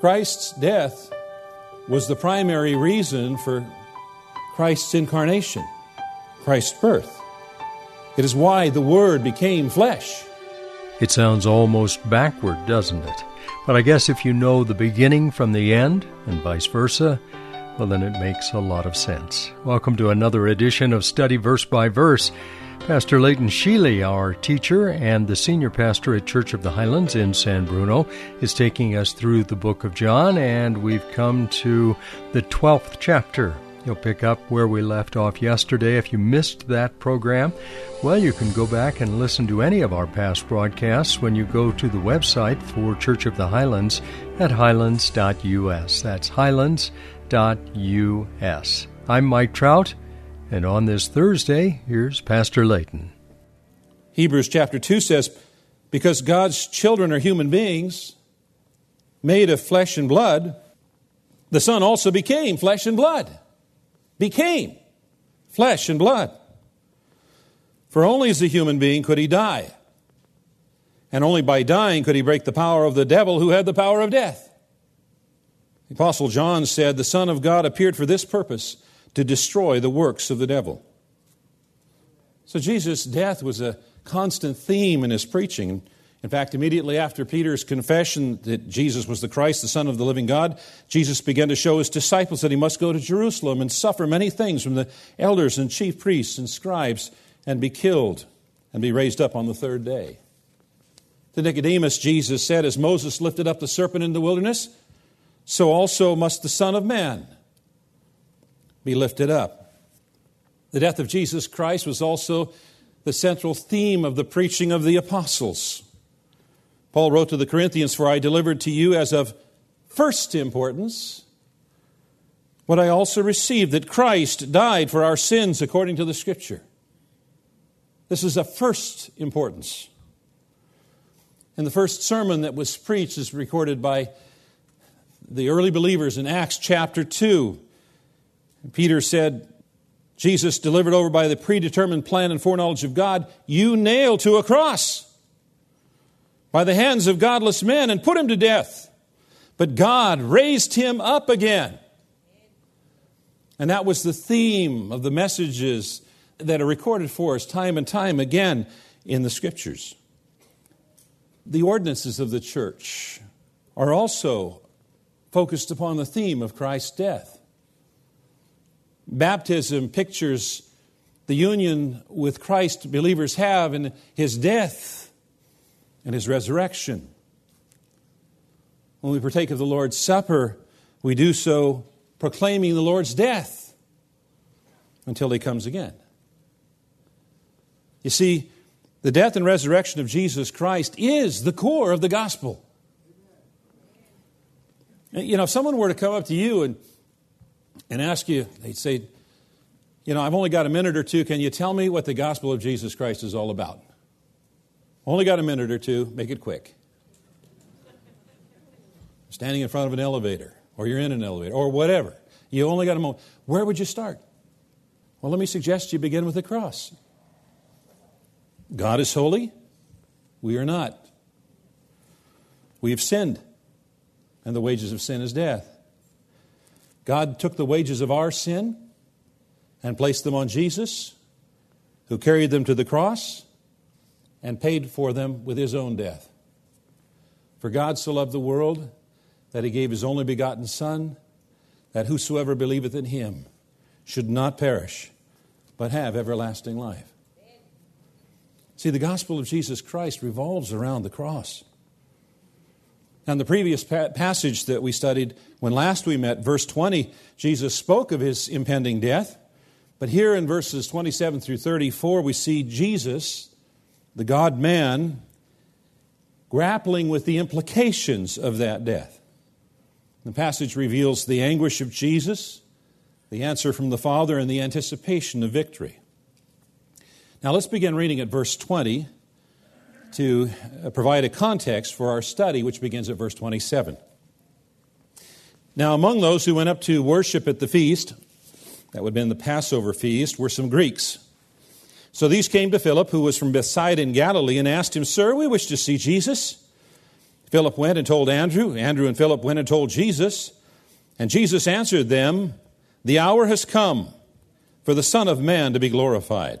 Christ's death was the primary reason for Christ's incarnation, Christ's birth. It is why the Word became flesh. It sounds almost backward, doesn't it? But I guess if you know the beginning from the end, and vice versa, well, then it makes a lot of sense. Welcome to another edition of Study Verse by Verse. Pastor Leighton Sheely, our teacher and the senior pastor at Church of the Highlands in San Bruno, is taking us through the book of John, and we've come to the 12th chapter. You'll pick up where we left off yesterday. If you missed that program, well, you can go back and listen to any of our past broadcasts when you go to the website for Church of the Highlands at highlands.us. That's highlands.us. I'm Mike Trout. And on this Thursday, here's Pastor Layton. Hebrews chapter 2 says, Because God's children are human beings, made of flesh and blood, the Son also became flesh and blood. Became flesh and blood. For only as a human being could he die. And only by dying could he break the power of the devil who had the power of death. The Apostle John said, The Son of God appeared for this purpose to destroy the works of the devil. So Jesus' death was a constant theme in his preaching. In fact, immediately after Peter's confession that Jesus was the Christ, the Son of the living God, Jesus began to show his disciples that he must go to Jerusalem and suffer many things from the elders and chief priests and scribes and be killed and be raised up on the third day. To Nicodemus, Jesus said, As Moses lifted up the serpent in the wilderness, so also must the Son of Man be lifted up. The death of Jesus Christ was also the central theme of the preaching of the apostles. Paul wrote to the Corinthians, For I delivered to you as of first importance what I also received that Christ died for our sins according to the Scripture. This is of first importance. And the first sermon that was preached is recorded by the early believers in Acts chapter 2. Peter said, Jesus delivered over by the predetermined plan and foreknowledge of God, you nailed to a cross by the hands of godless men and put him to death. But God raised him up again. And that was the theme of the messages that are recorded for us time and time again in the scriptures. The ordinances of the church are also focused upon the theme of Christ's death. Baptism pictures the union with Christ believers have in his death and his resurrection. When we partake of the Lord's Supper, we do so proclaiming the Lord's death until he comes again. You see, the death and resurrection of Jesus Christ is the core of the gospel. You know, if someone were to come up to you and and ask you, they'd say, You know, I've only got a minute or two. Can you tell me what the gospel of Jesus Christ is all about? Only got a minute or two. Make it quick. Standing in front of an elevator, or you're in an elevator, or whatever. You only got a moment. Where would you start? Well, let me suggest you begin with the cross. God is holy. We are not. We have sinned, and the wages of sin is death. God took the wages of our sin and placed them on Jesus, who carried them to the cross and paid for them with his own death. For God so loved the world that he gave his only begotten Son, that whosoever believeth in him should not perish, but have everlasting life. See, the gospel of Jesus Christ revolves around the cross. Now, in the previous pa- passage that we studied when last we met, verse 20, Jesus spoke of his impending death. But here in verses 27 through 34, we see Jesus, the God man, grappling with the implications of that death. The passage reveals the anguish of Jesus, the answer from the Father, and the anticipation of victory. Now let's begin reading at verse 20 to uh, provide a context for our study, which begins at verse 27. Now, among those who went up to worship at the feast, that would have been the Passover feast, were some Greeks. So these came to Philip, who was from Bethsaida in Galilee, and asked him, Sir, we wish to see Jesus. Philip went and told Andrew. Andrew and Philip went and told Jesus. And Jesus answered them, The hour has come for the Son of Man to be glorified.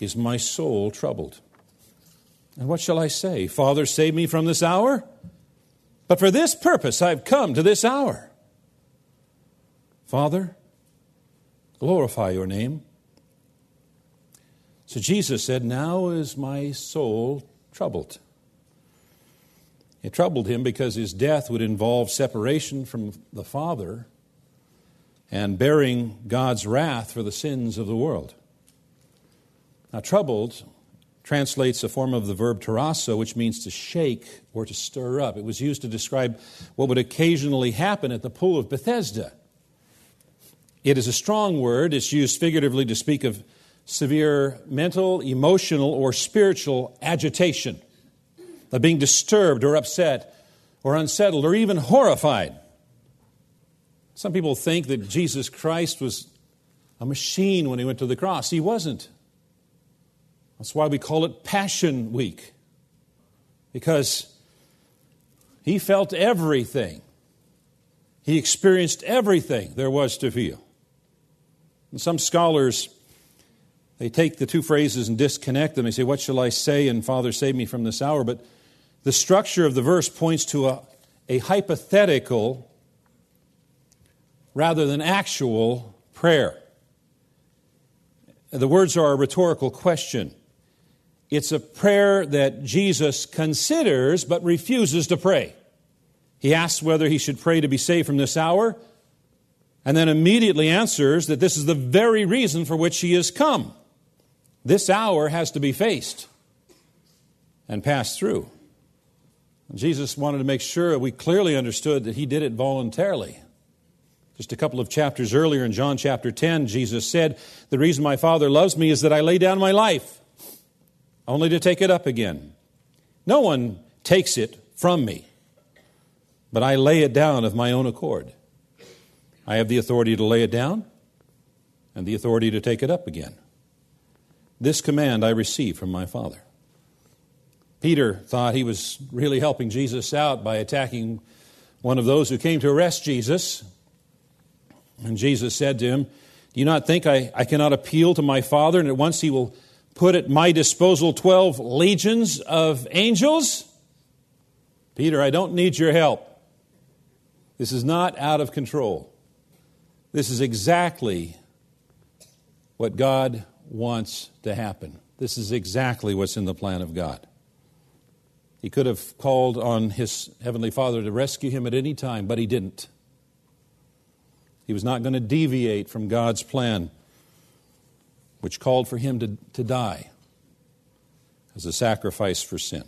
is my soul troubled. And what shall I say? Father, save me from this hour? But for this purpose I've come to this hour. Father, glorify your name. So Jesus said, Now is my soul troubled. It troubled him because his death would involve separation from the Father and bearing God's wrath for the sins of the world. Now, troubled translates a form of the verb tarasso, which means to shake or to stir up. It was used to describe what would occasionally happen at the pool of Bethesda. It is a strong word. It's used figuratively to speak of severe mental, emotional, or spiritual agitation, of being disturbed or upset or unsettled or even horrified. Some people think that Jesus Christ was a machine when he went to the cross. He wasn't. That's why we call it Passion Week, because he felt everything. He experienced everything there was to feel. And some scholars, they take the two phrases and disconnect them. They say, What shall I say? And Father, save me from this hour. But the structure of the verse points to a, a hypothetical rather than actual prayer. The words are a rhetorical question. It's a prayer that Jesus considers but refuses to pray. He asks whether he should pray to be saved from this hour, and then immediately answers that this is the very reason for which he has come. This hour has to be faced and passed through. Jesus wanted to make sure we clearly understood that he did it voluntarily. Just a couple of chapters earlier in John chapter 10, Jesus said, The reason my Father loves me is that I lay down my life only to take it up again. No one takes it from me, but I lay it down of my own accord. I have the authority to lay it down and the authority to take it up again. This command I receive from my Father. Peter thought he was really helping Jesus out by attacking one of those who came to arrest Jesus. And Jesus said to him, Do you not think I, I cannot appeal to my Father and at once he will put at my disposal 12 legions of angels? Peter, I don't need your help. This is not out of control. This is exactly what God wants to happen. This is exactly what's in the plan of God. He could have called on his heavenly Father to rescue him at any time, but he didn't. He was not going to deviate from God's plan which called for him to, to die as a sacrifice for sin.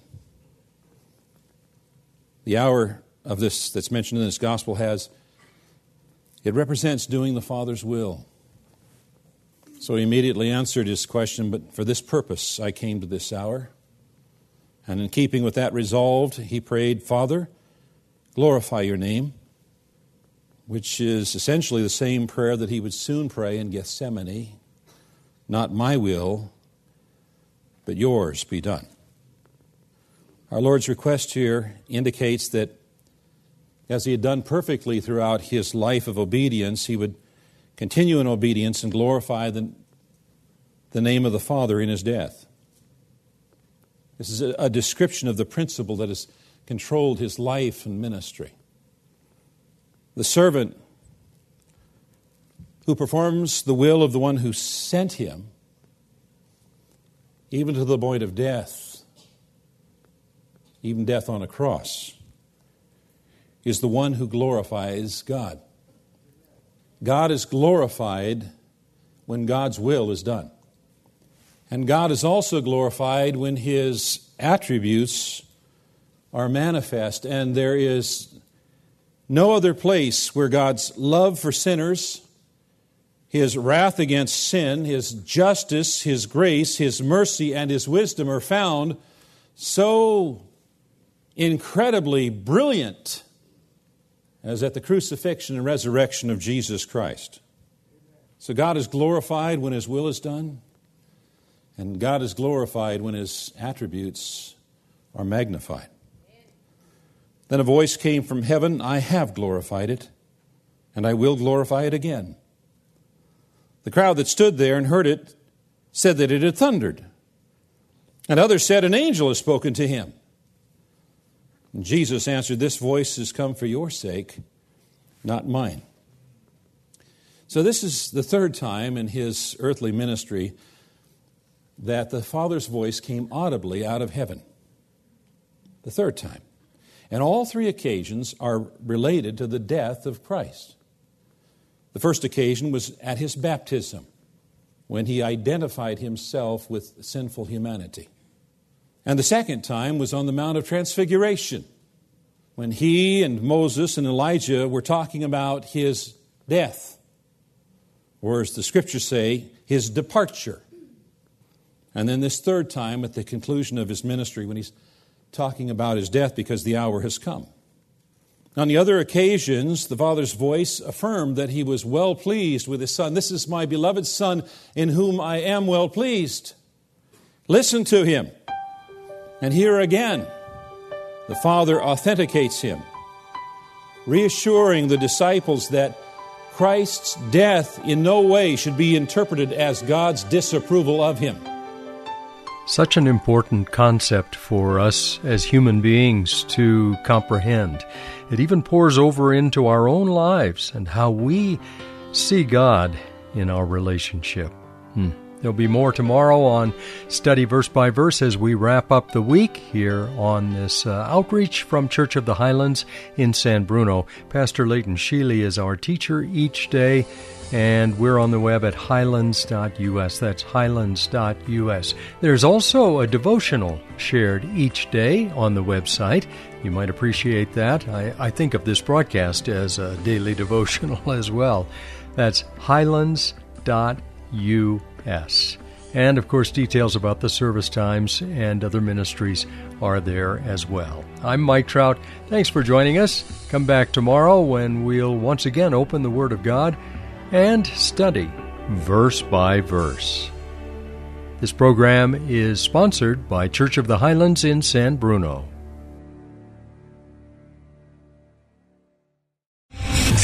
The hour of this that's mentioned in this gospel has, it represents doing the Father's will. So he immediately answered his question, But for this purpose I came to this hour. And in keeping with that resolved, he prayed, Father, glorify your name, which is essentially the same prayer that he would soon pray in Gethsemane not my will, but yours be done. Our Lord's request here indicates that as he had done perfectly throughout his life of obedience, he would continue in obedience and glorify the, the name of the Father in his death. This is a, a description of the principle that has controlled his life and ministry. The servant who performs the will of the one who sent him, even to the point of death, even death on a cross, is the one who glorifies God. God is glorified when God's will is done. And God is also glorified when his attributes are manifest. And there is no other place where God's love for sinners, his wrath against sin, his justice, his grace, his mercy, and his wisdom are found so incredibly brilliant as at the crucifixion and resurrection of Jesus Christ. So God is glorified when his will is done, and God is glorified when his attributes are magnified. Then a voice came from heaven I have glorified it, and I will glorify it again. The crowd that stood there and heard it said that it had thundered. And others said, An angel has spoken to him. And Jesus answered, This voice has come for your sake, not mine. So, this is the third time in his earthly ministry that the Father's voice came audibly out of heaven. The third time. And all three occasions are related to the death of Christ. The first occasion was at his baptism, when he identified himself with sinful humanity. And the second time was on the Mount of Transfiguration, when he and Moses and Elijah were talking about his death, or as the scriptures say, his departure. And then this third time at the conclusion of his ministry, when he's talking about his death because the hour has come. On the other occasions, the Father's voice affirmed that he was well pleased with his Son. This is my beloved Son in whom I am well pleased. Listen to him. And here again, the Father authenticates him, reassuring the disciples that Christ's death in no way should be interpreted as God's disapproval of him. Such an important concept for us as human beings to comprehend. It even pours over into our own lives and how we see God in our relationship. Hmm. There'll be more tomorrow on Study Verse by Verse as we wrap up the week here on this uh, outreach from Church of the Highlands in San Bruno. Pastor Leighton Sheely is our teacher each day and we're on the web at highlands.us. That's highlands.us. There's also a devotional shared each day on the website. You might appreciate that. I, I think of this broadcast as a daily devotional as well. That's highlands.us. And of course, details about the service times and other ministries are there as well. I'm Mike Trout. Thanks for joining us. Come back tomorrow when we'll once again open the Word of God and study verse by verse. This program is sponsored by Church of the Highlands in San Bruno.